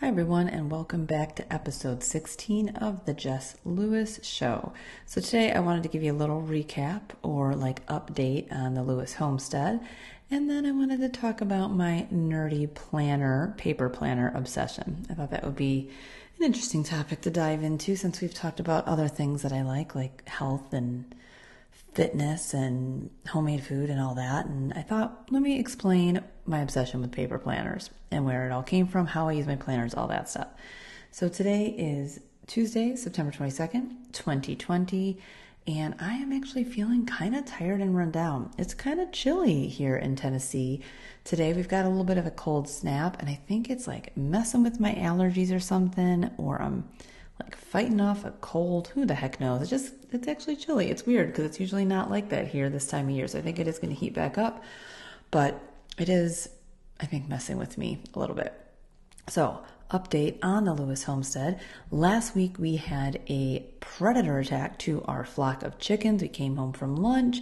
Hi, everyone, and welcome back to episode 16 of The Jess Lewis Show. So, today I wanted to give you a little recap or like update on the Lewis homestead, and then I wanted to talk about my nerdy planner, paper planner obsession. I thought that would be an interesting topic to dive into since we've talked about other things that I like, like health and fitness and homemade food and all that. And I thought, let me explain my obsession with paper planners and where it all came from, how I use my planners, all that stuff. So today is Tuesday, September 22nd, 2020. And I am actually feeling kind of tired and run down. It's kind of chilly here in Tennessee. Today we've got a little bit of a cold snap, and I think it's like messing with my allergies or something, or I'm like fighting off a cold. Who the heck knows? It's just, it's actually chilly. It's weird because it's usually not like that here this time of year. So I think it is going to heat back up, but it is, I think, messing with me a little bit. So, update on the Lewis homestead. Last week we had a predator attack to our flock of chickens. We came home from lunch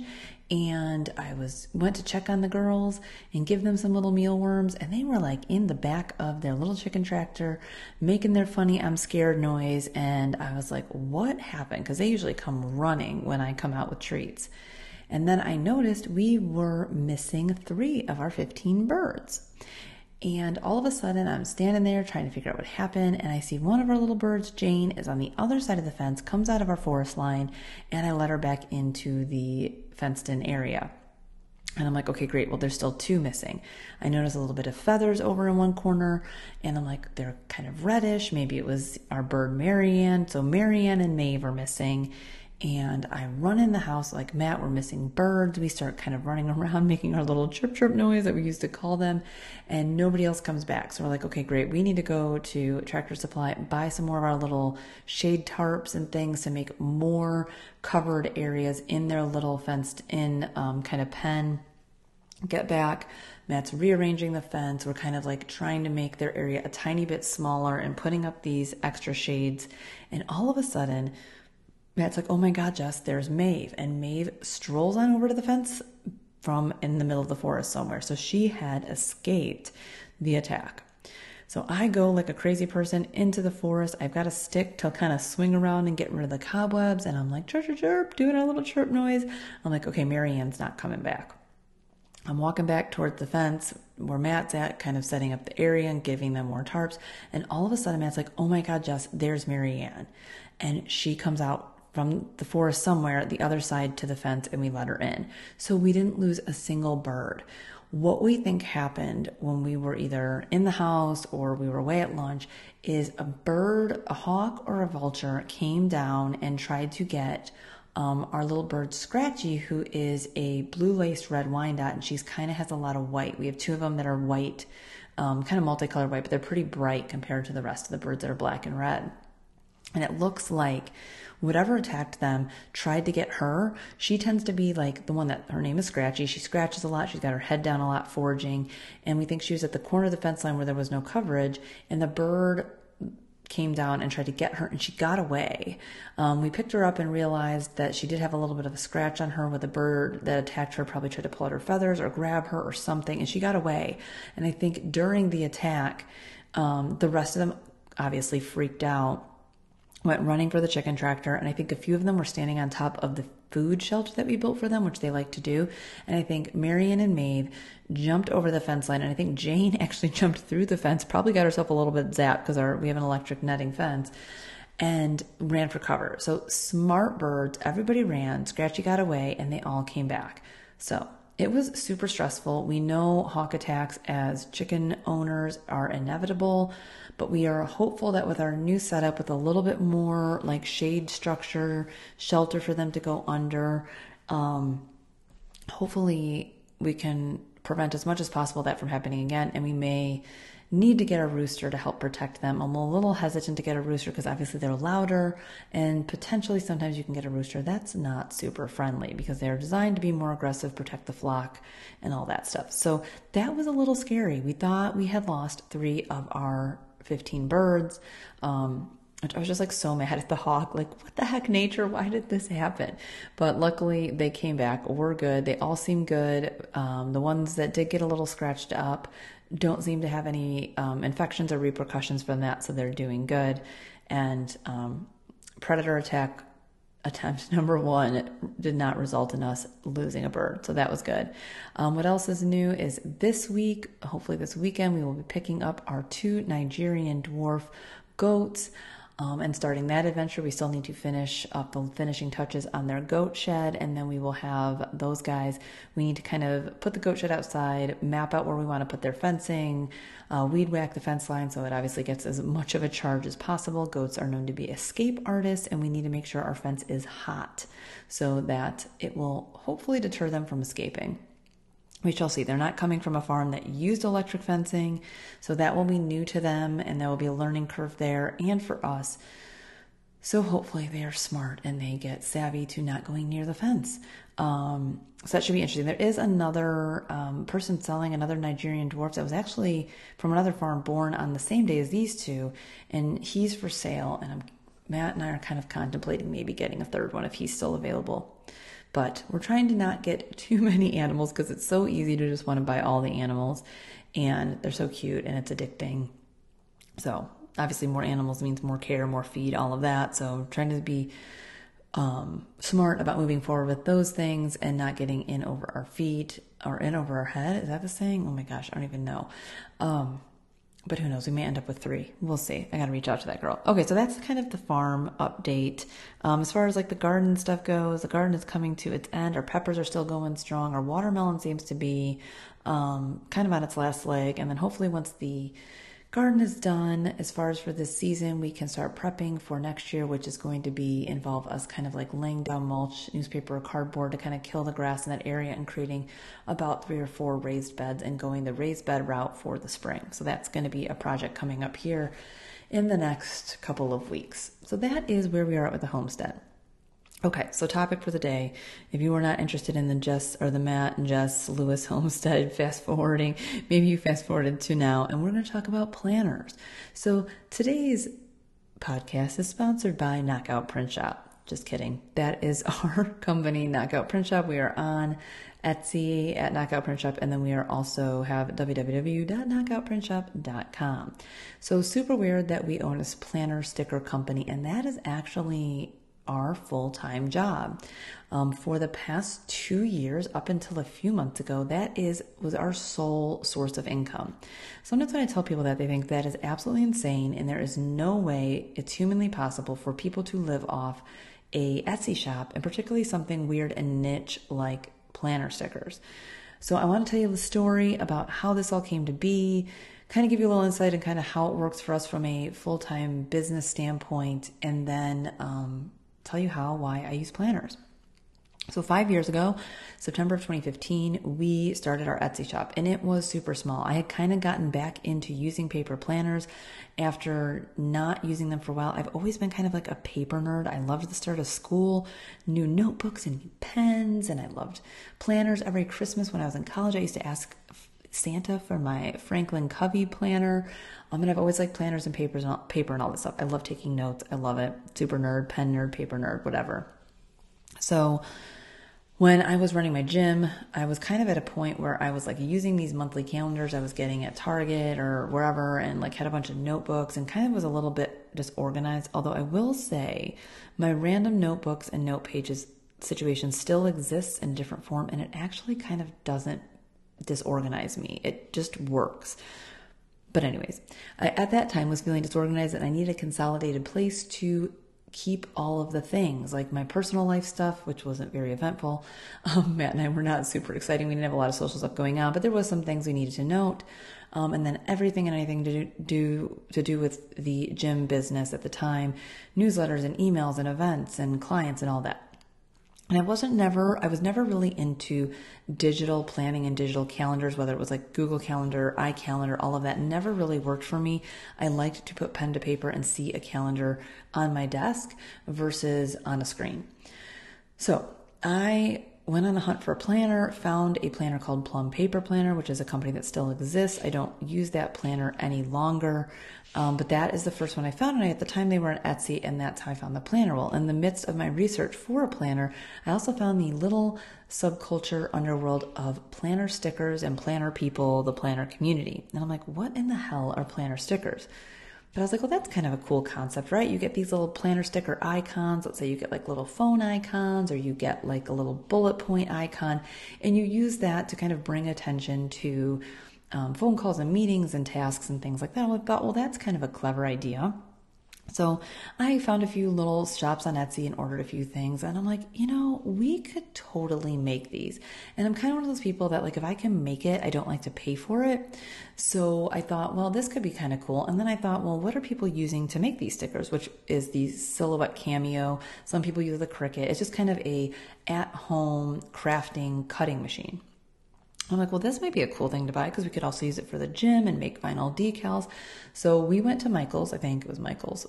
and I was went to check on the girls and give them some little mealworms and they were like in the back of their little chicken tractor making their funny I'm scared noise and I was like what happened because they usually come running when I come out with treats. And then I noticed we were missing 3 of our 15 birds. And all of a sudden, I'm standing there trying to figure out what happened, and I see one of our little birds, Jane, is on the other side of the fence, comes out of our forest line, and I let her back into the fenced in area. And I'm like, okay, great. Well, there's still two missing. I notice a little bit of feathers over in one corner, and I'm like, they're kind of reddish. Maybe it was our bird Marianne. So Marianne and Maeve are missing and I run in the house like Matt, we're missing birds. We start kind of running around making our little chirp chirp noise that we used to call them, and nobody else comes back. So we're like, okay, great. We need to go to Tractor Supply, buy some more of our little shade tarps and things to make more covered areas in their little fenced in um, kind of pen. Get back. Matt's rearranging the fence. We're kind of like trying to make their area a tiny bit smaller and putting up these extra shades. And all of a sudden, Matt's like, oh my God, Jess, there's Maeve. And Maeve strolls on over to the fence from in the middle of the forest somewhere. So she had escaped the attack. So I go like a crazy person into the forest. I've got a stick to kind of swing around and get rid of the cobwebs. And I'm like, chirp, chirp, chirp, doing a little chirp noise. I'm like, okay, Marianne's not coming back. I'm walking back towards the fence where Matt's at, kind of setting up the area and giving them more tarps. And all of a sudden, Matt's like, oh my God, Jess, there's Marianne. And she comes out from the forest somewhere the other side to the fence and we let her in. So we didn't lose a single bird. What we think happened when we were either in the house or we were away at lunch is a bird, a hawk or a vulture came down and tried to get um, our little bird Scratchy, who is a blue laced red Wyandotte, and she's kind of has a lot of white. We have two of them that are white, um, kind of multicolored white, but they're pretty bright compared to the rest of the birds that are black and red. And it looks like whatever attacked them tried to get her. She tends to be like the one that her name is Scratchy. She scratches a lot. She's got her head down a lot foraging. And we think she was at the corner of the fence line where there was no coverage. And the bird came down and tried to get her and she got away. Um, we picked her up and realized that she did have a little bit of a scratch on her with a bird that attacked her, probably tried to pull out her feathers or grab her or something, and she got away. And I think during the attack, um, the rest of them obviously freaked out went running for the chicken tractor, and I think a few of them were standing on top of the food shelter that we built for them, which they like to do. And I think Marianne and Maeve jumped over the fence line, and I think Jane actually jumped through the fence, probably got herself a little bit zapped because we have an electric netting fence, and ran for cover. So smart birds, everybody ran. Scratchy got away, and they all came back. So it was super stressful. We know hawk attacks as chicken owners are inevitable, but we are hopeful that with our new setup, with a little bit more like shade structure, shelter for them to go under, um, hopefully we can prevent as much as possible that from happening again. And we may need to get a rooster to help protect them. I'm a little hesitant to get a rooster because obviously they're louder and potentially sometimes you can get a rooster that's not super friendly because they're designed to be more aggressive, protect the flock, and all that stuff. So that was a little scary. We thought we had lost three of our 15 birds. Um, I was just like so mad at the hawk. Like, what the heck, nature? Why did this happen? But luckily, they came back. We're good. They all seem good. Um, the ones that did get a little scratched up don't seem to have any um, infections or repercussions from that, so they're doing good. And um, predator attack attempt number one did not result in us losing a bird. So that was good. Um, what else is new is this week, hopefully this weekend, we will be picking up our two Nigerian dwarf goats. Um, and starting that adventure, we still need to finish up the finishing touches on their goat shed, and then we will have those guys. We need to kind of put the goat shed outside, map out where we want to put their fencing, uh, weed whack the fence line so it obviously gets as much of a charge as possible. Goats are known to be escape artists, and we need to make sure our fence is hot so that it will hopefully deter them from escaping we shall see. They're not coming from a farm that used electric fencing, so that will be new to them, and there will be a learning curve there and for us. So hopefully they are smart and they get savvy to not going near the fence. Um, so that should be interesting. There is another um, person selling another Nigerian dwarf that was actually from another farm born on the same day as these two, and he's for sale. And I'm, Matt and I are kind of contemplating maybe getting a third one if he's still available. But we're trying to not get too many animals because it's so easy to just want to buy all the animals and they're so cute and it's addicting. So, obviously, more animals means more care, more feed, all of that. So, trying to be um, smart about moving forward with those things and not getting in over our feet or in over our head. Is that the saying? Oh my gosh, I don't even know. Um, but who knows? We may end up with three. We'll see. I got to reach out to that girl. Okay, so that's kind of the farm update. Um, as far as like the garden stuff goes, the garden is coming to its end. Our peppers are still going strong. Our watermelon seems to be um, kind of on its last leg. And then hopefully, once the garden is done as far as for this season we can start prepping for next year which is going to be involve us kind of like laying down mulch newspaper or cardboard to kind of kill the grass in that area and creating about three or four raised beds and going the raised bed route for the spring. So that's going to be a project coming up here in the next couple of weeks. So that is where we are at with the homestead Okay, so topic for the day. If you are not interested in the Jess or the Matt and Jess Lewis Homestead fast forwarding, maybe you fast forwarded to now, and we're going to talk about planners. So today's podcast is sponsored by Knockout Print Shop. Just kidding. That is our company, Knockout Print Shop. We are on Etsy at Knockout Print Shop, and then we are also have www.knockoutprintshop.com. So super weird that we own a planner sticker company, and that is actually our full time job. Um, for the past two years, up until a few months ago, that is was our sole source of income. Sometimes when I tell people that, they think that is absolutely insane, and there is no way it's humanly possible for people to live off a Etsy shop, and particularly something weird and niche like planner stickers. So I want to tell you the story about how this all came to be kind of give you a little insight and kind of how it works for us from a full time business standpoint, and then um, tell you how, why I use planners. So, five years ago, September of 2015, we started our Etsy shop and it was super small. I had kind of gotten back into using paper planners after not using them for a while. I've always been kind of like a paper nerd. I loved the start of school, new notebooks and new pens, and I loved planners. Every Christmas when I was in college, I used to ask Santa for my Franklin Covey planner. Um, and I've always liked planners and papers and all, paper and all this stuff. I love taking notes. I love it. Super nerd, pen nerd, paper nerd, whatever. So when I was running my gym, I was kind of at a point where I was like using these monthly calendars I was getting at Target or wherever and like had a bunch of notebooks and kind of was a little bit disorganized. Although I will say my random notebooks and note pages situation still exists in different form and it actually kind of doesn't disorganize me. It just works. But anyways, I at that time was feeling disorganized and I needed a consolidated place to keep all of the things like my personal life stuff, which wasn't very eventful. Um, Matt and I were not super exciting. We didn't have a lot of social stuff going on, but there was some things we needed to note. Um, and then everything and anything to do, do to do with the gym business at the time, newsletters and emails and events and clients and all that. And I wasn't never, I was never really into digital planning and digital calendars, whether it was like Google Calendar, iCalendar, all of that never really worked for me. I liked to put pen to paper and see a calendar on my desk versus on a screen. So I went on a hunt for a planner, found a planner called Plum Paper Planner, which is a company that still exists. I don't use that planner any longer, um, but that is the first one I found. And at the time they were on Etsy, and that's how I found the planner. Well, in the midst of my research for a planner, I also found the little subculture underworld of planner stickers and planner people, the planner community. And I'm like, what in the hell are planner stickers? But I was like, well, that's kind of a cool concept, right? You get these little planner sticker icons. Let's say you get like little phone icons or you get like a little bullet point icon, and you use that to kind of bring attention to um, phone calls and meetings and tasks and things like that. I thought, well, that's kind of a clever idea. So I found a few little shops on Etsy and ordered a few things. And I'm like, you know, we could totally make these. And I'm kind of one of those people that, like, if I can make it, I don't like to pay for it. So I thought, well, this could be kind of cool. And then I thought, well, what are people using to make these stickers? Which is the Silhouette Cameo. Some people use the Cricut. It's just kind of a at home crafting cutting machine. I'm like, well, this might be a cool thing to buy because we could also use it for the gym and make vinyl decals. So we went to Michael's, I think it was Michael's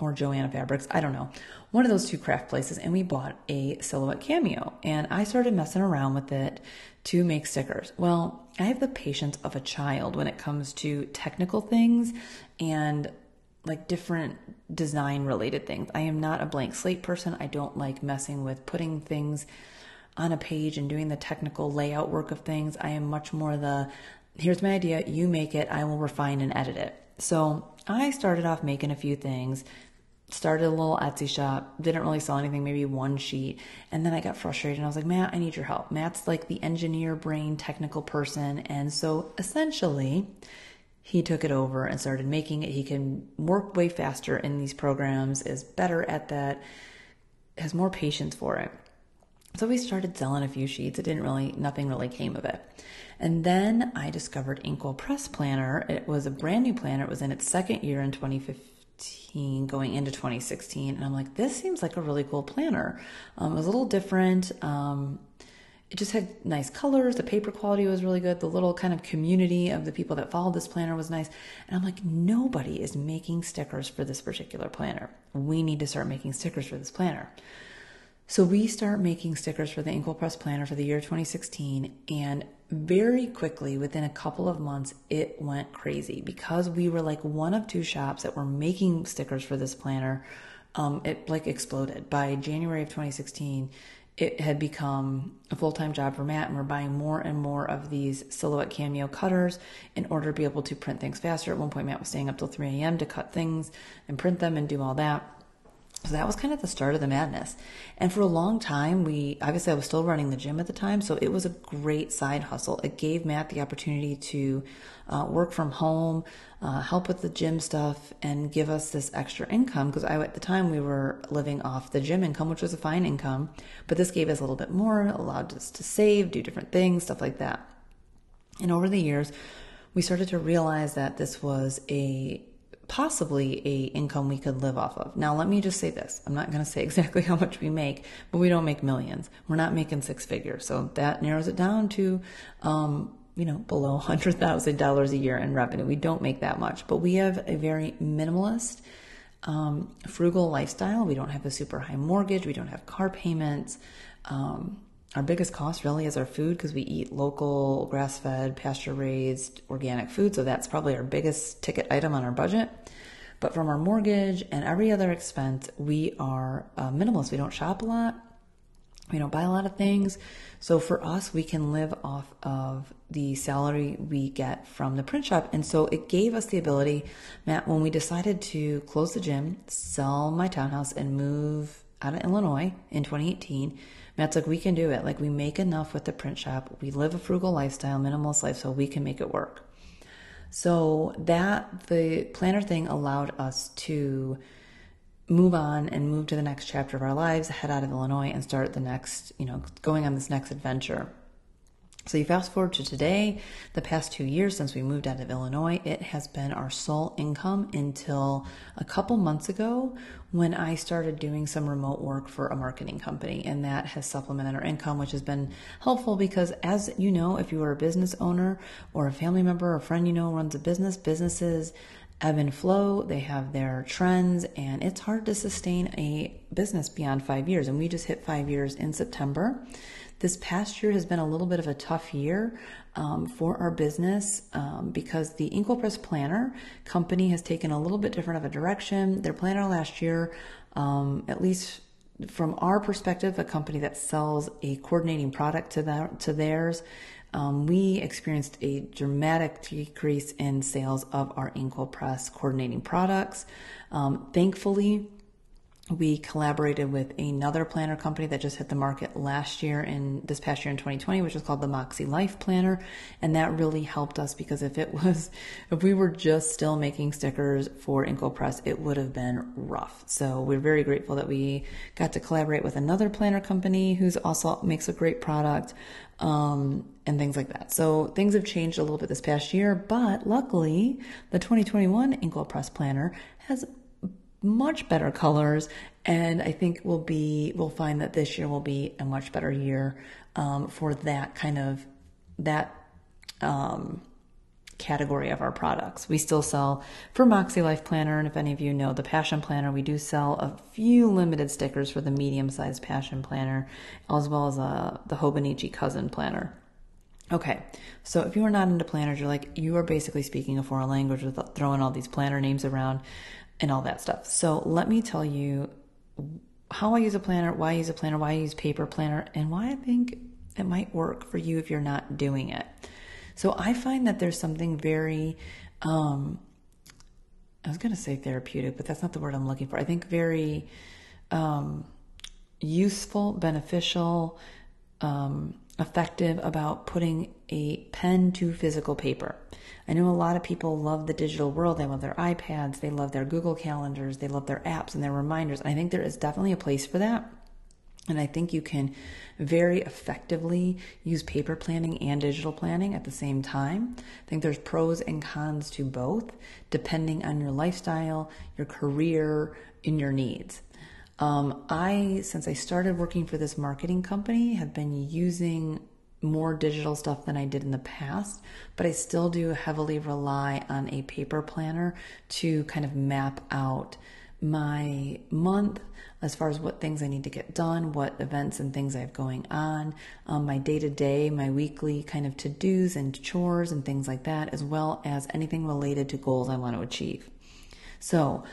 or Joanna Fabrics, I don't know, one of those two craft places, and we bought a silhouette cameo. And I started messing around with it to make stickers. Well, I have the patience of a child when it comes to technical things and like different design related things. I am not a blank slate person. I don't like messing with putting things on a page and doing the technical layout work of things. I am much more the here's my idea, you make it, I will refine and edit it. So I started off making a few things, started a little Etsy shop, didn't really sell anything, maybe one sheet. And then I got frustrated and I was like, Matt, I need your help. Matt's like the engineer brain technical person. And so essentially, he took it over and started making it. He can work way faster in these programs, is better at that, has more patience for it. So we started selling a few sheets. It didn't really, nothing really came of it. And then I discovered Inkwell Press Planner. It was a brand new planner. It was in its second year in 2015, going into 2016. And I'm like, this seems like a really cool planner. Um, it was a little different. Um, it just had nice colors. The paper quality was really good. The little kind of community of the people that followed this planner was nice. And I'm like, nobody is making stickers for this particular planner. We need to start making stickers for this planner. So we start making stickers for the Inkwell Press Planner for the year 2016, and very quickly, within a couple of months, it went crazy because we were like one of two shops that were making stickers for this planner. Um, it like exploded by January of 2016. It had become a full time job for Matt, and we're buying more and more of these silhouette cameo cutters in order to be able to print things faster. At one point, Matt was staying up till 3 a.m. to cut things and print them and do all that. So that was kind of the start of the madness. And for a long time, we obviously I was still running the gym at the time, so it was a great side hustle. It gave Matt the opportunity to uh, work from home, uh, help with the gym stuff, and give us this extra income because I at the time we were living off the gym income, which was a fine income, but this gave us a little bit more, allowed us to save, do different things, stuff like that. And over the years, we started to realize that this was a possibly a income we could live off of. Now, let me just say this. I'm not going to say exactly how much we make, but we don't make millions. We're not making six figures. So that narrows it down to, um, you know, below $100,000 a year in revenue. We don't make that much, but we have a very minimalist, um, frugal lifestyle. We don't have a super high mortgage. We don't have car payments. Um, our biggest cost really is our food because we eat local, grass fed, pasture raised, organic food. So that's probably our biggest ticket item on our budget. But from our mortgage and every other expense, we are uh, minimalist. We don't shop a lot. We don't buy a lot of things. So for us, we can live off of the salary we get from the print shop. And so it gave us the ability, Matt, when we decided to close the gym, sell my townhouse, and move out of Illinois in 2018 Matt's like, we can do it. Like, we make enough with the print shop. We live a frugal lifestyle, minimalist life, so we can make it work. So, that the planner thing allowed us to move on and move to the next chapter of our lives, head out of Illinois and start the next, you know, going on this next adventure. So you fast forward to today, the past two years since we moved out of Illinois, it has been our sole income until a couple months ago when I started doing some remote work for a marketing company. And that has supplemented our income, which has been helpful because, as you know, if you are a business owner or a family member or a friend you know runs a business, businesses ebb and flow, they have their trends, and it's hard to sustain a business beyond five years. And we just hit five years in September this past year has been a little bit of a tough year um, for our business um, because the Inkwell Planner company has taken a little bit different of a direction. Their planner last year, um, at least from our perspective, a company that sells a coordinating product to that to theirs, um, we experienced a dramatic decrease in sales of our Inkwell Press coordinating products. Um, thankfully, we collaborated with another planner company that just hit the market last year in this past year in 2020 which is called the moxie life planner. And that really helped us because if it was if we were just still making stickers for Inkwell Press it would have been rough. So we're very grateful that we got to collaborate with another planner company who's also makes a great product um, and things like that. So things have changed a little bit this past year but luckily the 2021 Inkwell Press planner has much better colors. And I think we'll be, we'll find that this year will be a much better year um, for that kind of, that um, category of our products. We still sell for Moxie Life Planner, and if any of you know the Passion Planner, we do sell a few limited stickers for the medium-sized Passion Planner, as well as uh, the Hobonichi Cousin Planner. Okay, so if you are not into planners, you're like, you are basically speaking a foreign language with throwing all these planner names around and all that stuff. So let me tell you how I use a planner, why I use a planner, why I use paper planner, and why I think it might work for you if you're not doing it. So I find that there's something very, um, I was going to say therapeutic, but that's not the word I'm looking for. I think very um, useful, beneficial, um, effective about putting a pen to physical paper. I know a lot of people love the digital world. They love their iPads, they love their Google calendars, they love their apps and their reminders. I think there is definitely a place for that. And I think you can very effectively use paper planning and digital planning at the same time. I think there's pros and cons to both, depending on your lifestyle, your career, and your needs. Um, I, since I started working for this marketing company, have been using more digital stuff than I did in the past, but I still do heavily rely on a paper planner to kind of map out my month as far as what things I need to get done, what events and things I have going on, um, my day to day, my weekly kind of to dos and chores and things like that, as well as anything related to goals I want to achieve. So,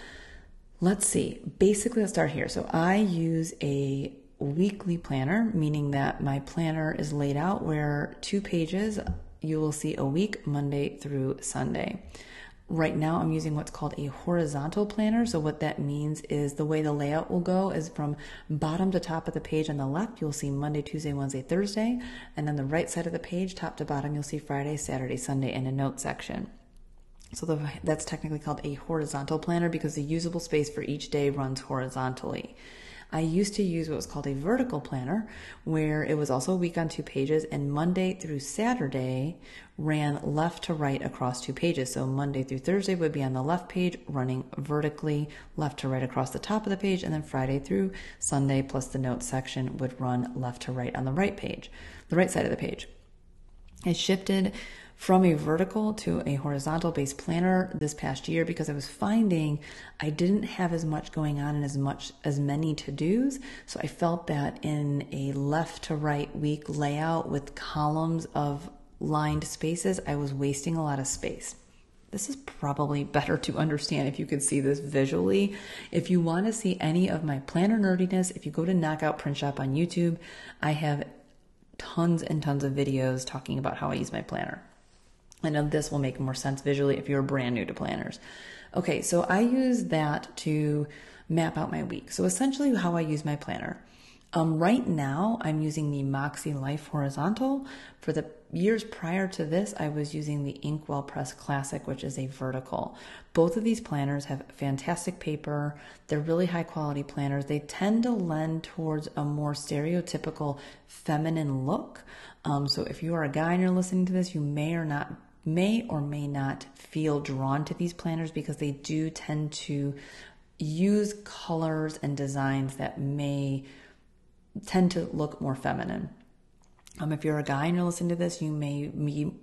let's see. Basically, let's start here. So, I use a weekly planner, meaning that my planner is laid out where two pages you will see a week, Monday through Sunday. Right now, I'm using what's called a horizontal planner. So, what that means is the way the layout will go is from bottom to top of the page on the left, you'll see Monday, Tuesday, Wednesday, Thursday. And then the right side of the page, top to bottom, you'll see Friday, Saturday, Sunday, and a note section. So, the, that's technically called a horizontal planner because the usable space for each day runs horizontally. I used to use what was called a vertical planner, where it was also a week on two pages, and Monday through Saturday ran left to right across two pages. So Monday through Thursday would be on the left page, running vertically left to right across the top of the page, and then Friday through Sunday plus the notes section would run left to right on the right page, the right side of the page. I shifted from a vertical to a horizontal based planner this past year because I was finding I didn't have as much going on and as much as many to dos. So I felt that in a left to right week layout with columns of lined spaces, I was wasting a lot of space. This is probably better to understand if you could see this visually. If you want to see any of my planner nerdiness, if you go to Knockout Print Shop on YouTube, I have tons and tons of videos talking about how I use my planner. I know this will make more sense visually if you're brand new to planners. Okay, so I use that to map out my week. So essentially, how I use my planner. Um, right now, I'm using the Moxie Life Horizontal. For the years prior to this, I was using the Inkwell Press Classic, which is a vertical. Both of these planners have fantastic paper. They're really high quality planners. They tend to lend towards a more stereotypical feminine look. Um, so if you are a guy and you're listening to this, you may or not may or may not feel drawn to these planners because they do tend to use colors and designs that may tend to look more feminine. Um, if you're a guy and you're listening to this, you may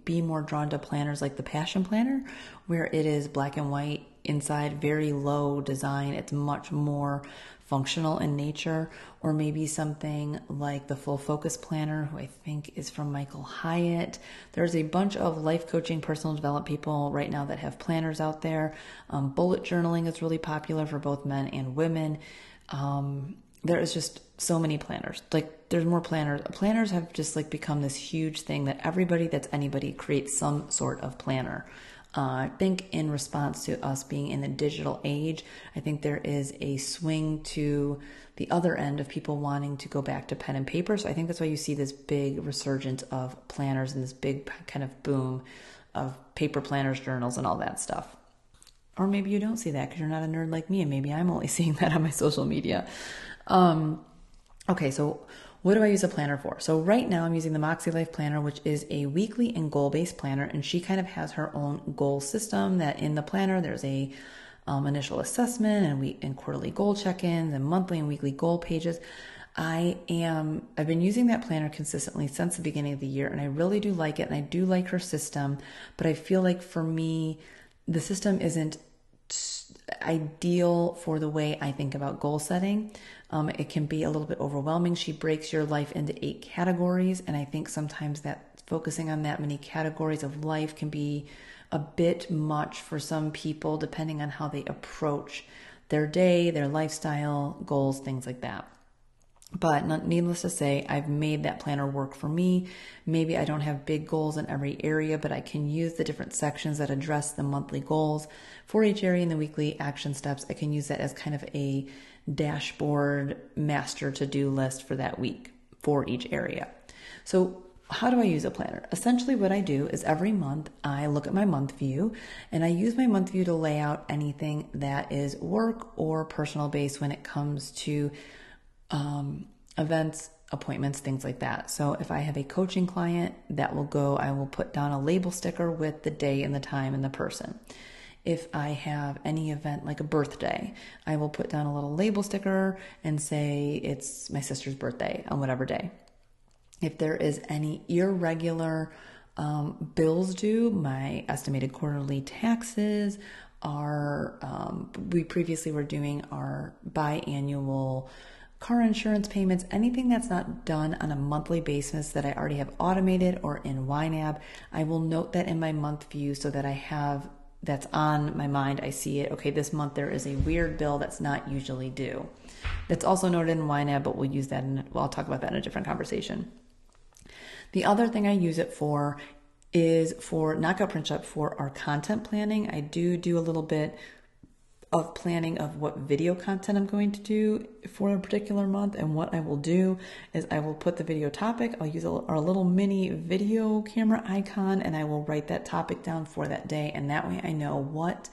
be more drawn to planners like the Passion Planner, where it is black and white inside, very low design. It's much more functional in nature, or maybe something like the Full Focus Planner, who I think is from Michael Hyatt. There's a bunch of life coaching, personal development people right now that have planners out there. Um, bullet journaling is really popular for both men and women. Um, there is just so many planners. Like there's more planners. Planners have just like become this huge thing that everybody that's anybody creates some sort of planner. Uh, I think in response to us being in the digital age, I think there is a swing to the other end of people wanting to go back to pen and paper. So I think that's why you see this big resurgence of planners and this big kind of boom of paper planners, journals, and all that stuff. Or maybe you don't see that because you're not a nerd like me, and maybe I'm only seeing that on my social media. Um, okay, so what do I use a planner for? So right now I'm using the Moxie Life Planner, which is a weekly and goal-based planner, and she kind of has her own goal system. That in the planner there's a um, initial assessment and week and quarterly goal check-ins and monthly and weekly goal pages. I am I've been using that planner consistently since the beginning of the year and I really do like it and I do like her system, but I feel like for me the system isn't ideal for the way I think about goal setting. Um, it can be a little bit overwhelming. She breaks your life into eight categories, and I think sometimes that focusing on that many categories of life can be a bit much for some people, depending on how they approach their day, their lifestyle, goals, things like that. But needless to say, I've made that planner work for me. Maybe I don't have big goals in every area, but I can use the different sections that address the monthly goals for each area and the weekly action steps. I can use that as kind of a dashboard master to do list for that week for each area. So, how do I use a planner? Essentially, what I do is every month I look at my month view and I use my month view to lay out anything that is work or personal based when it comes to um, events, appointments, things like that. So if I have a coaching client that will go, I will put down a label sticker with the day and the time and the person. If I have any event like a birthday, I will put down a little label sticker and say it's my sister's birthday on whatever day. If there is any irregular um, bills due, my estimated quarterly taxes, our um, we previously were doing our biannual car insurance payments, anything that's not done on a monthly basis that I already have automated or in YNAB, I will note that in my month view so that I have that's on my mind. I see it. Okay, this month there is a weird bill that's not usually due. That's also noted in YNAB, but we'll use that in, well, I'll talk about that in a different conversation. The other thing I use it for is for knockout print shop for our content planning. I do do a little bit of planning of what video content I'm going to do for a particular month. And what I will do is I will put the video topic, I'll use our little mini video camera icon, and I will write that topic down for that day. And that way I know what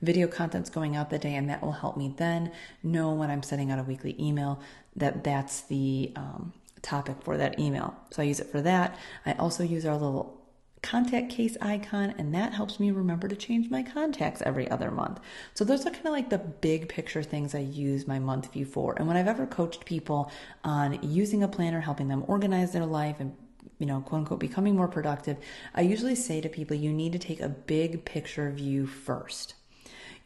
video content's going out the day, and that will help me then know when I'm sending out a weekly email that that's the um, topic for that email. So I use it for that. I also use our little contact case icon and that helps me remember to change my contacts every other month. So those are kind of like the big picture things I use my month view for. And when I've ever coached people on using a planner, helping them organize their life and you know, quote unquote, becoming more productive, I usually say to people, you need to take a big picture view first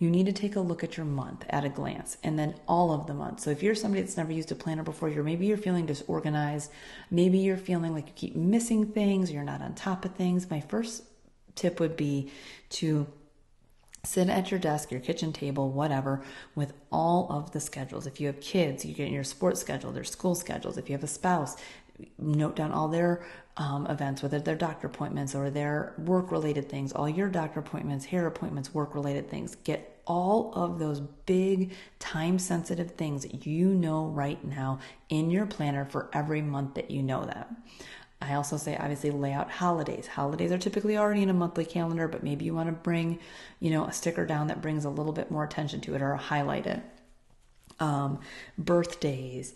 you need to take a look at your month at a glance and then all of the months. So if you're somebody that's never used a planner before, you're maybe you're feeling disorganized, maybe you're feeling like you keep missing things, you're not on top of things. My first tip would be to sit at your desk, your kitchen table, whatever, with all of the schedules. If you have kids, you get your sports schedule, their school schedules. If you have a spouse, note down all their um, events, whether they're doctor appointments or their work related things, all your doctor appointments, hair appointments, work related things. Get all of those big time sensitive things that you know right now in your planner for every month that you know them. I also say obviously lay out holidays. Holidays are typically already in a monthly calendar, but maybe you want to bring, you know, a sticker down that brings a little bit more attention to it or highlight it. Um, birthdays,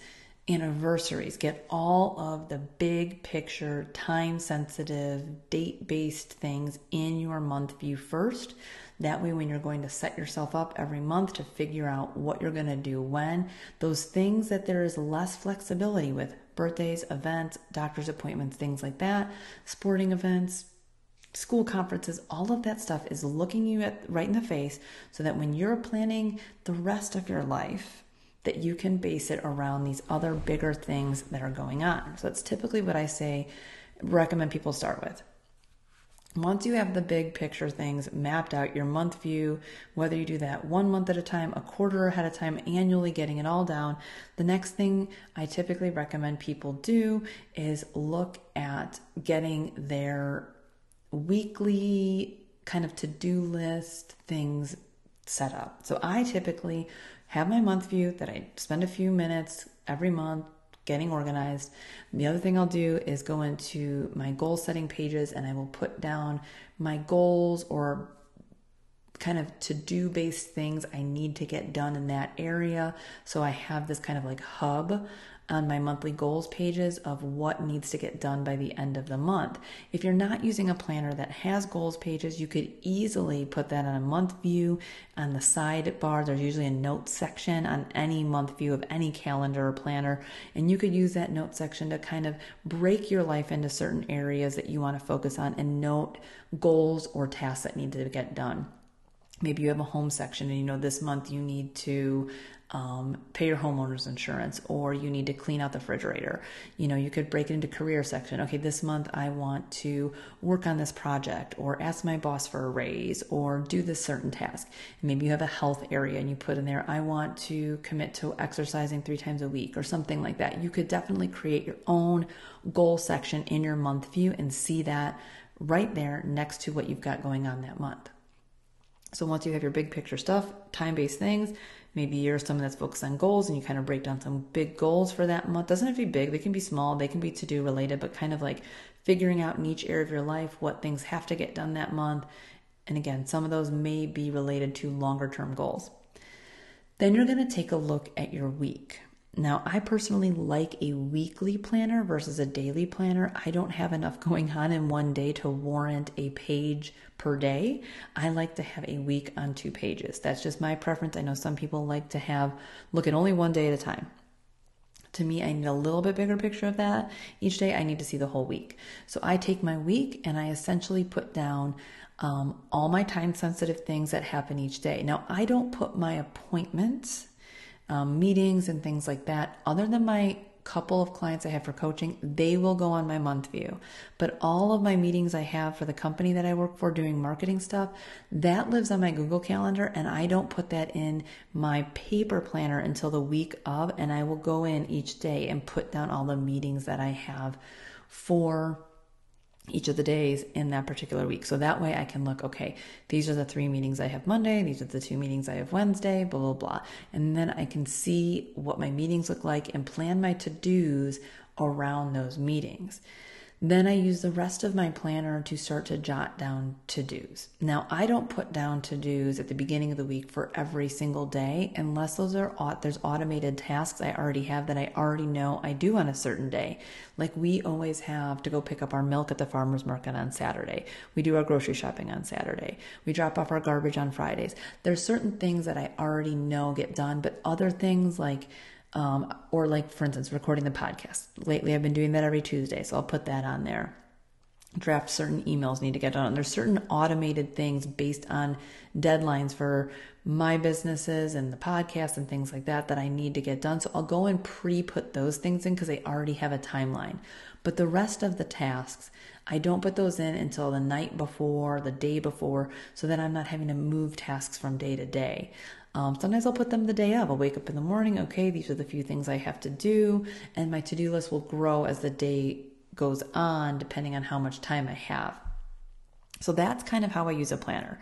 anniversaries, get all of the big picture, time sensitive, date based things in your month view first that way, when you're going to set yourself up every month to figure out what you're going to do when, those things that there is less flexibility with birthdays, events, doctor's appointments, things like that, sporting events, school conferences, all of that stuff is looking you at right in the face so that when you're planning the rest of your life, that you can base it around these other bigger things that are going on. So that's typically what I say recommend people start with. Once you have the big picture things mapped out, your month view, whether you do that one month at a time, a quarter ahead of time, annually, getting it all down, the next thing I typically recommend people do is look at getting their weekly kind of to do list things set up. So I typically have my month view that I spend a few minutes every month getting organized. The other thing I'll do is go into my goal setting pages and I will put down my goals or kind of to do based things I need to get done in that area. So I have this kind of like hub on my monthly goals pages of what needs to get done by the end of the month. If you're not using a planner that has goals pages, you could easily put that on a month view on the sidebar. There's usually a notes section on any month view of any calendar or planner, and you could use that note section to kind of break your life into certain areas that you want to focus on and note goals or tasks that need to get done maybe you have a home section and you know this month you need to um, pay your homeowner's insurance or you need to clean out the refrigerator. You know, you could break it into career section. Okay, this month I want to work on this project or ask my boss for a raise or do this certain task. maybe you have a health area and you put in there, I want to commit to exercising three times a week or something like that. You could definitely create your own goal section in your month view and see that right there next to what you've got going on that month. So once you have your big picture stuff, time based things, Maybe you're someone that's focused on goals and you kind of break down some big goals for that month. Doesn't have to be big, they can be small, they can be to do related, but kind of like figuring out in each area of your life what things have to get done that month. And again, some of those may be related to longer term goals. Then you're going to take a look at your week. Now, I personally like a weekly planner versus a daily planner. I don't have enough going on in one day to warrant a page per day. I like to have a week on two pages. That's just my preference. I know some people like to have look at only one day at a time. To me, I need a little bit bigger picture of that. Each day, I need to see the whole week. So I take my week and I essentially put down um, all my time sensitive things that happen each day. Now, I don't put my appointments um, meetings and things like that, other than my couple of clients I have for coaching, they will go on my month view. But all of my meetings I have for the company that I work for doing marketing stuff, that lives on my Google Calendar and I don't put that in my paper planner until the week of and I will go in each day and put down all the meetings that I have for each of the days in that particular week. So that way I can look, okay, these are the three meetings I have Monday, these are the two meetings I have Wednesday, blah, blah, blah. And then I can see what my meetings look like and plan my to dos around those meetings. Then I use the rest of my planner to start to jot down to dos. Now, I don't put down to dos at the beginning of the week for every single day unless those are there's automated tasks I already have that I already know I do on a certain day. Like we always have to go pick up our milk at the farmers market on Saturday. We do our grocery shopping on Saturday. We drop off our garbage on Fridays. There's certain things that I already know get done, but other things like um, or like for instance recording the podcast. Lately i've been doing that every tuesday so i'll put that on there. Draft certain emails need to get done. There's certain automated things based on deadlines for my businesses and the podcast and things like that that i need to get done. So i'll go and pre-put those things in because they already have a timeline. But the rest of the tasks i don't put those in until the night before the day before so that i'm not having to move tasks from day to day um, sometimes I'll put them the day of. I'll wake up in the morning. Okay, these are the few things I have to do, and my to do list will grow as the day goes on, depending on how much time I have. So that's kind of how I use a planner.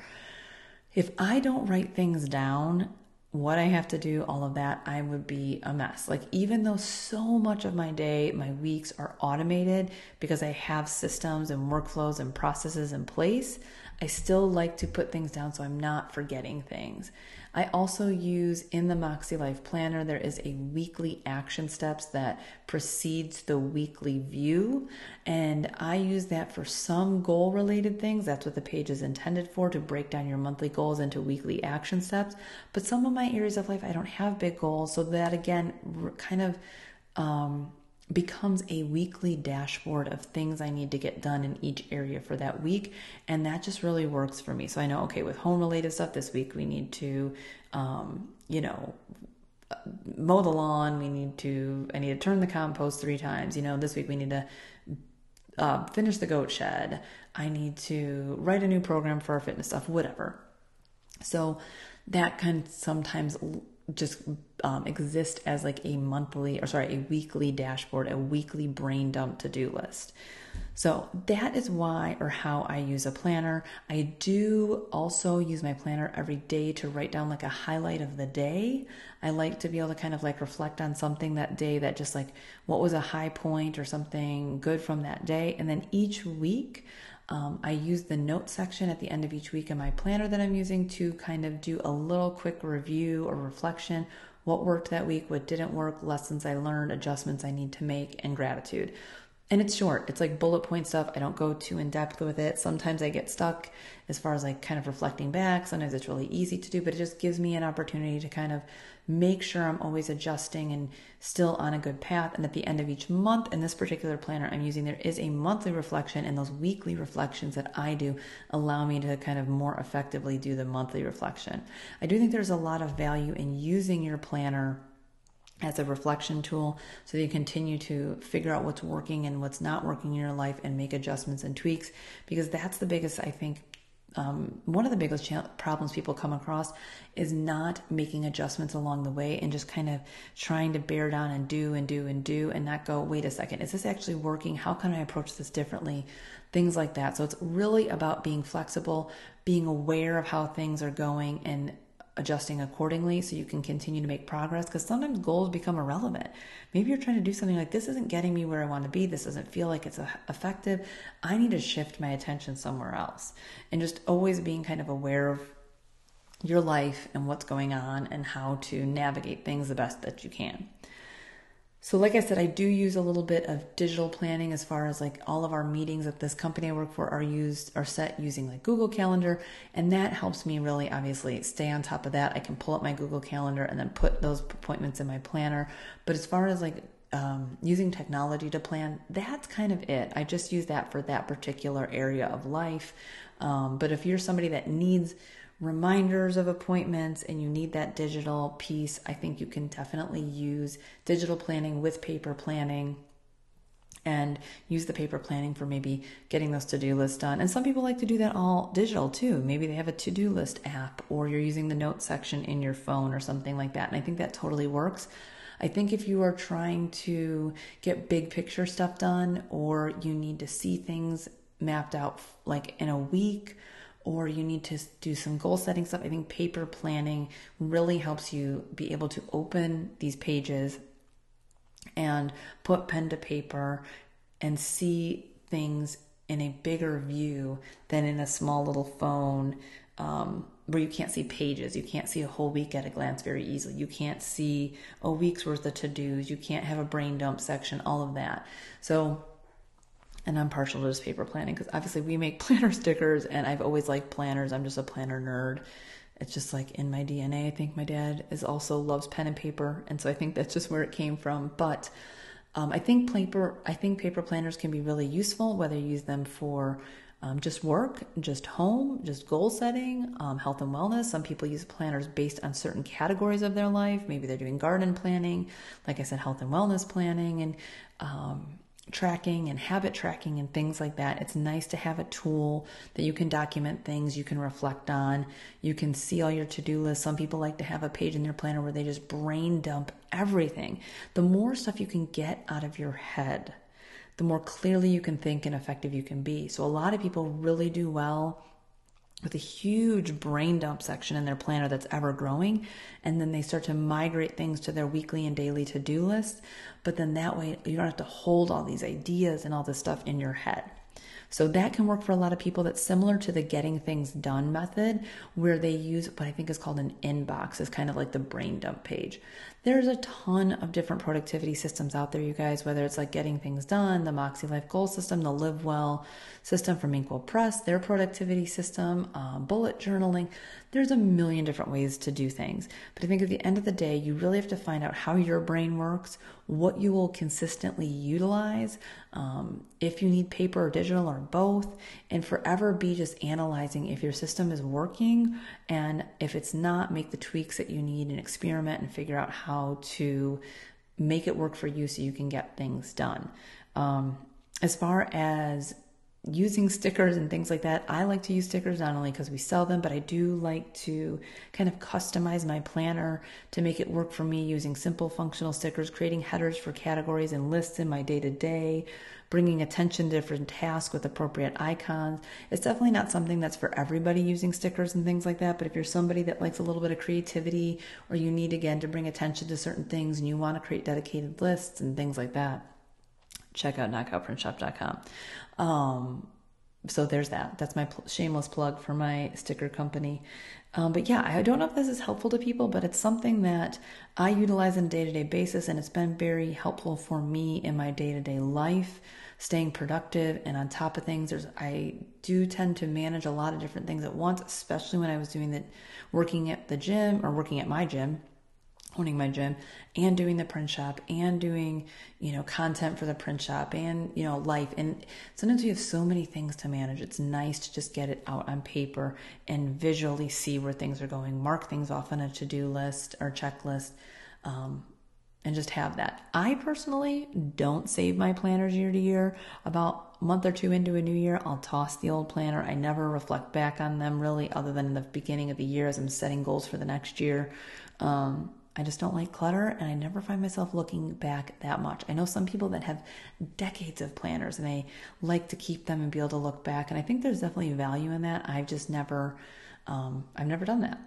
If I don't write things down, what I have to do, all of that, I would be a mess. Like, even though so much of my day, my weeks are automated because I have systems and workflows and processes in place, I still like to put things down so I'm not forgetting things. I also use in the Moxie Life Planner, there is a weekly action steps that precedes the weekly view. And I use that for some goal related things. That's what the page is intended for to break down your monthly goals into weekly action steps. But some of my areas of life, I don't have big goals. So that again, kind of, um, becomes a weekly dashboard of things I need to get done in each area for that week. And that just really works for me. So I know, okay, with home related stuff this week, we need to, um, you know, mow the lawn. We need to, I need to turn the compost three times. You know, this week we need to uh, finish the goat shed. I need to write a new program for our fitness stuff, whatever. So that can sometimes just um, exist as like a monthly or sorry, a weekly dashboard, a weekly brain dump to do list. So that is why or how I use a planner. I do also use my planner every day to write down like a highlight of the day. I like to be able to kind of like reflect on something that day that just like what was a high point or something good from that day. And then each week, um, I use the note section at the end of each week in my planner that I'm using to kind of do a little quick review or reflection. What worked that week, what didn't work, lessons I learned, adjustments I need to make, and gratitude. And it's short. It's like bullet point stuff. I don't go too in depth with it. Sometimes I get stuck as far as like kind of reflecting back. Sometimes it's really easy to do, but it just gives me an opportunity to kind of make sure I'm always adjusting and still on a good path. And at the end of each month, in this particular planner I'm using, there is a monthly reflection, and those weekly reflections that I do allow me to kind of more effectively do the monthly reflection. I do think there's a lot of value in using your planner as a reflection tool so that you continue to figure out what's working and what's not working in your life and make adjustments and tweaks because that's the biggest i think um, one of the biggest problems people come across is not making adjustments along the way and just kind of trying to bear down and do and do and do and not go, wait a second, is this actually working? How can I approach this differently? Things like that. So it's really about being flexible, being aware of how things are going and adjusting accordingly so you can continue to make progress because sometimes goals become irrelevant. Maybe you're trying to do something like this isn't getting me where I want to be. This doesn't feel like it's effective. I need to shift my attention somewhere else. And just always being kind of aware of your life and what's going on and how to navigate things the best that you can. So, like I said, I do use a little bit of digital planning as far as like all of our meetings at this company I work for are used are set using like Google Calendar, and that helps me really obviously stay on top of that. I can pull up my Google Calendar and then put those appointments in my planner. But as far as like um, using technology to plan, that's kind of it. I just use that for that particular area of life. Um, but if you're somebody that needs reminders of appointments and you need that digital piece, I think you can definitely use digital planning with paper planning and use the paper planning for maybe getting those to-do lists done. And some people like to do that all digital too. Maybe they have a to-do list app or you're using the notes section in your phone or something like that. And I think that totally works. I think if you are trying to get big picture stuff done or you need to see things mapped out like in a week or you need to do some goal setting stuff, I think paper planning really helps you be able to open these pages and put pen to paper and see things in a bigger view than in a small little phone um, where you can't see pages. You can't see a whole week at a glance very easily. You can't see a week's worth of to dos. You can't have a brain dump section, all of that. So, and I'm partial to just paper planning because obviously we make planner stickers and I've always liked planners. I'm just a planner nerd. It's just like in my DNA. I think my dad is also loves pen and paper, and so I think that's just where it came from. But um, I think paper, I think paper planners can be really useful, whether you use them for um, just work, just home, just goal setting, um, health and wellness. Some people use planners based on certain categories of their life. Maybe they're doing garden planning, like I said, health and wellness planning, and um, tracking and habit tracking and things like that. It's nice to have a tool that you can document things, you can reflect on, you can see all your to do lists. Some people like to have a page in their planner where they just brain dump everything. The more stuff you can get out of your head, the more clearly you can think and effective you can be. So, a lot of people really do well with a huge brain dump section in their planner that's ever growing. And then they start to migrate things to their weekly and daily to do list. But then that way, you don't have to hold all these ideas and all this stuff in your head. So that can work for a lot of people. That's similar to the getting things done method, where they use what I think is called an inbox, is kind of like the brain dump page. There's a ton of different productivity systems out there, you guys, whether it's like getting things done, the Moxie Life Goal System, the Live Well system from Inkwell Press, their productivity system, um, bullet journaling. There's a million different ways to do things. But I think at the end of the day, you really have to find out how your brain works, what you will consistently utilize, um, if you need paper or digital or both, and forever be just analyzing if your system is working. And if it's not, make the tweaks that you need and experiment and figure out how to make it work for you so you can get things done. Um, as far as using stickers and things like that. I like to use stickers not only because we sell them, but I do like to kind of customize my planner to make it work for me using simple functional stickers, creating headers for categories and lists in my day to day, bringing attention to different tasks with appropriate icons. It's definitely not something that's for everybody using stickers and things like that, but if you're somebody that likes a little bit of creativity or you need again to bring attention to certain things and you want to create dedicated lists and things like that, check out knockoutprintshop.com. Um, so there's that. That's my pl- shameless plug for my sticker company. Um, but yeah, I don't know if this is helpful to people, but it's something that I utilize on a day to day basis, and it's been very helpful for me in my day to day life, staying productive and on top of things. There's I do tend to manage a lot of different things at once, especially when I was doing the working at the gym or working at my gym owning my gym and doing the print shop and doing you know content for the print shop and you know life. And sometimes we have so many things to manage. It's nice to just get it out on paper and visually see where things are going mark things off on a to-do list or checklist um, and just have that. I personally don't save my planners year to year. About a month or two into a new year i'll toss the old planner. I never reflect back on them really other than in the beginning of the year as i'm setting goals for the next year. Um, I just don't like clutter and I never find myself looking back that much. I know some people that have decades of planners and they like to keep them and be able to look back. And I think there's definitely value in that. I've just never, um, I've never done that.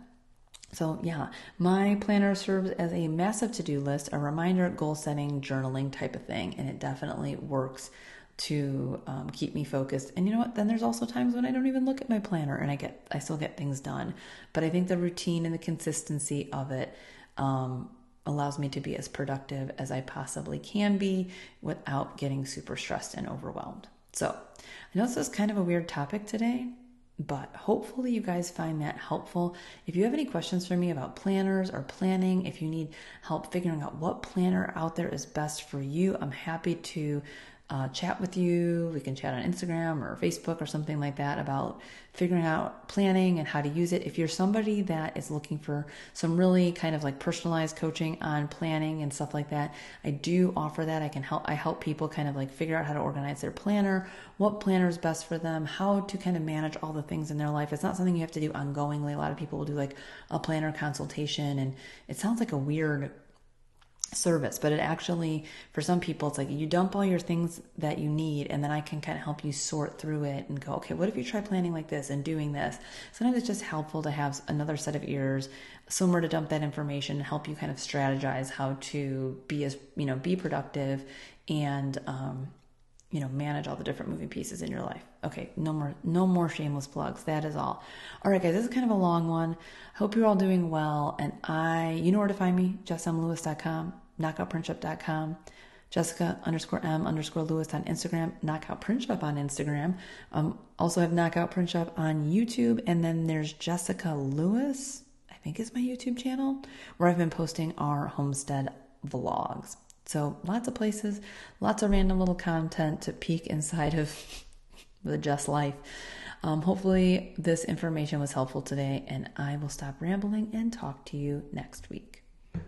So, yeah, my planner serves as a massive to do list, a reminder, goal setting, journaling type of thing. And it definitely works to um, keep me focused. And you know what? Then there's also times when I don't even look at my planner and I get, I still get things done. But I think the routine and the consistency of it um, allows me to be as productive as I possibly can be without getting super stressed and overwhelmed. So, I know this is kind of a weird topic today, but hopefully you guys find that helpful. If you have any questions for me about planners or planning, if you need help figuring out what planner out there is best for you, I'm happy to uh, chat with you. We can chat on Instagram or Facebook or something like that about figuring out planning and how to use it. If you're somebody that is looking for some really kind of like personalized coaching on planning and stuff like that, I do offer that. I can help, I help people kind of like figure out how to organize their planner, what planner is best for them, how to kind of manage all the things in their life. It's not something you have to do ongoingly. A lot of people will do like a planner consultation and it sounds like a weird service but it actually for some people it's like you dump all your things that you need and then i can kind of help you sort through it and go okay what if you try planning like this and doing this? Sometimes it's just helpful to have another set of ears somewhere to dump that information and help you kind of strategize how to be as you know be productive and um, you know manage all the different moving pieces in your life. Okay no more no more shameless plugs. That is all. All right guys this is kind of a long one. Hope you're all doing well. And i you know where to find me jessemlewis.com knockoutprintshop.com jessica underscore m underscore lewis on instagram knockout print shop on instagram. Um, also have knockout print shop on youtube and then there's jessica lewis i think is my youtube channel where i've been posting our homestead vlogs so lots of places, lots of random little content to peek inside of the Just Life. Um, hopefully, this information was helpful today, and I will stop rambling and talk to you next week.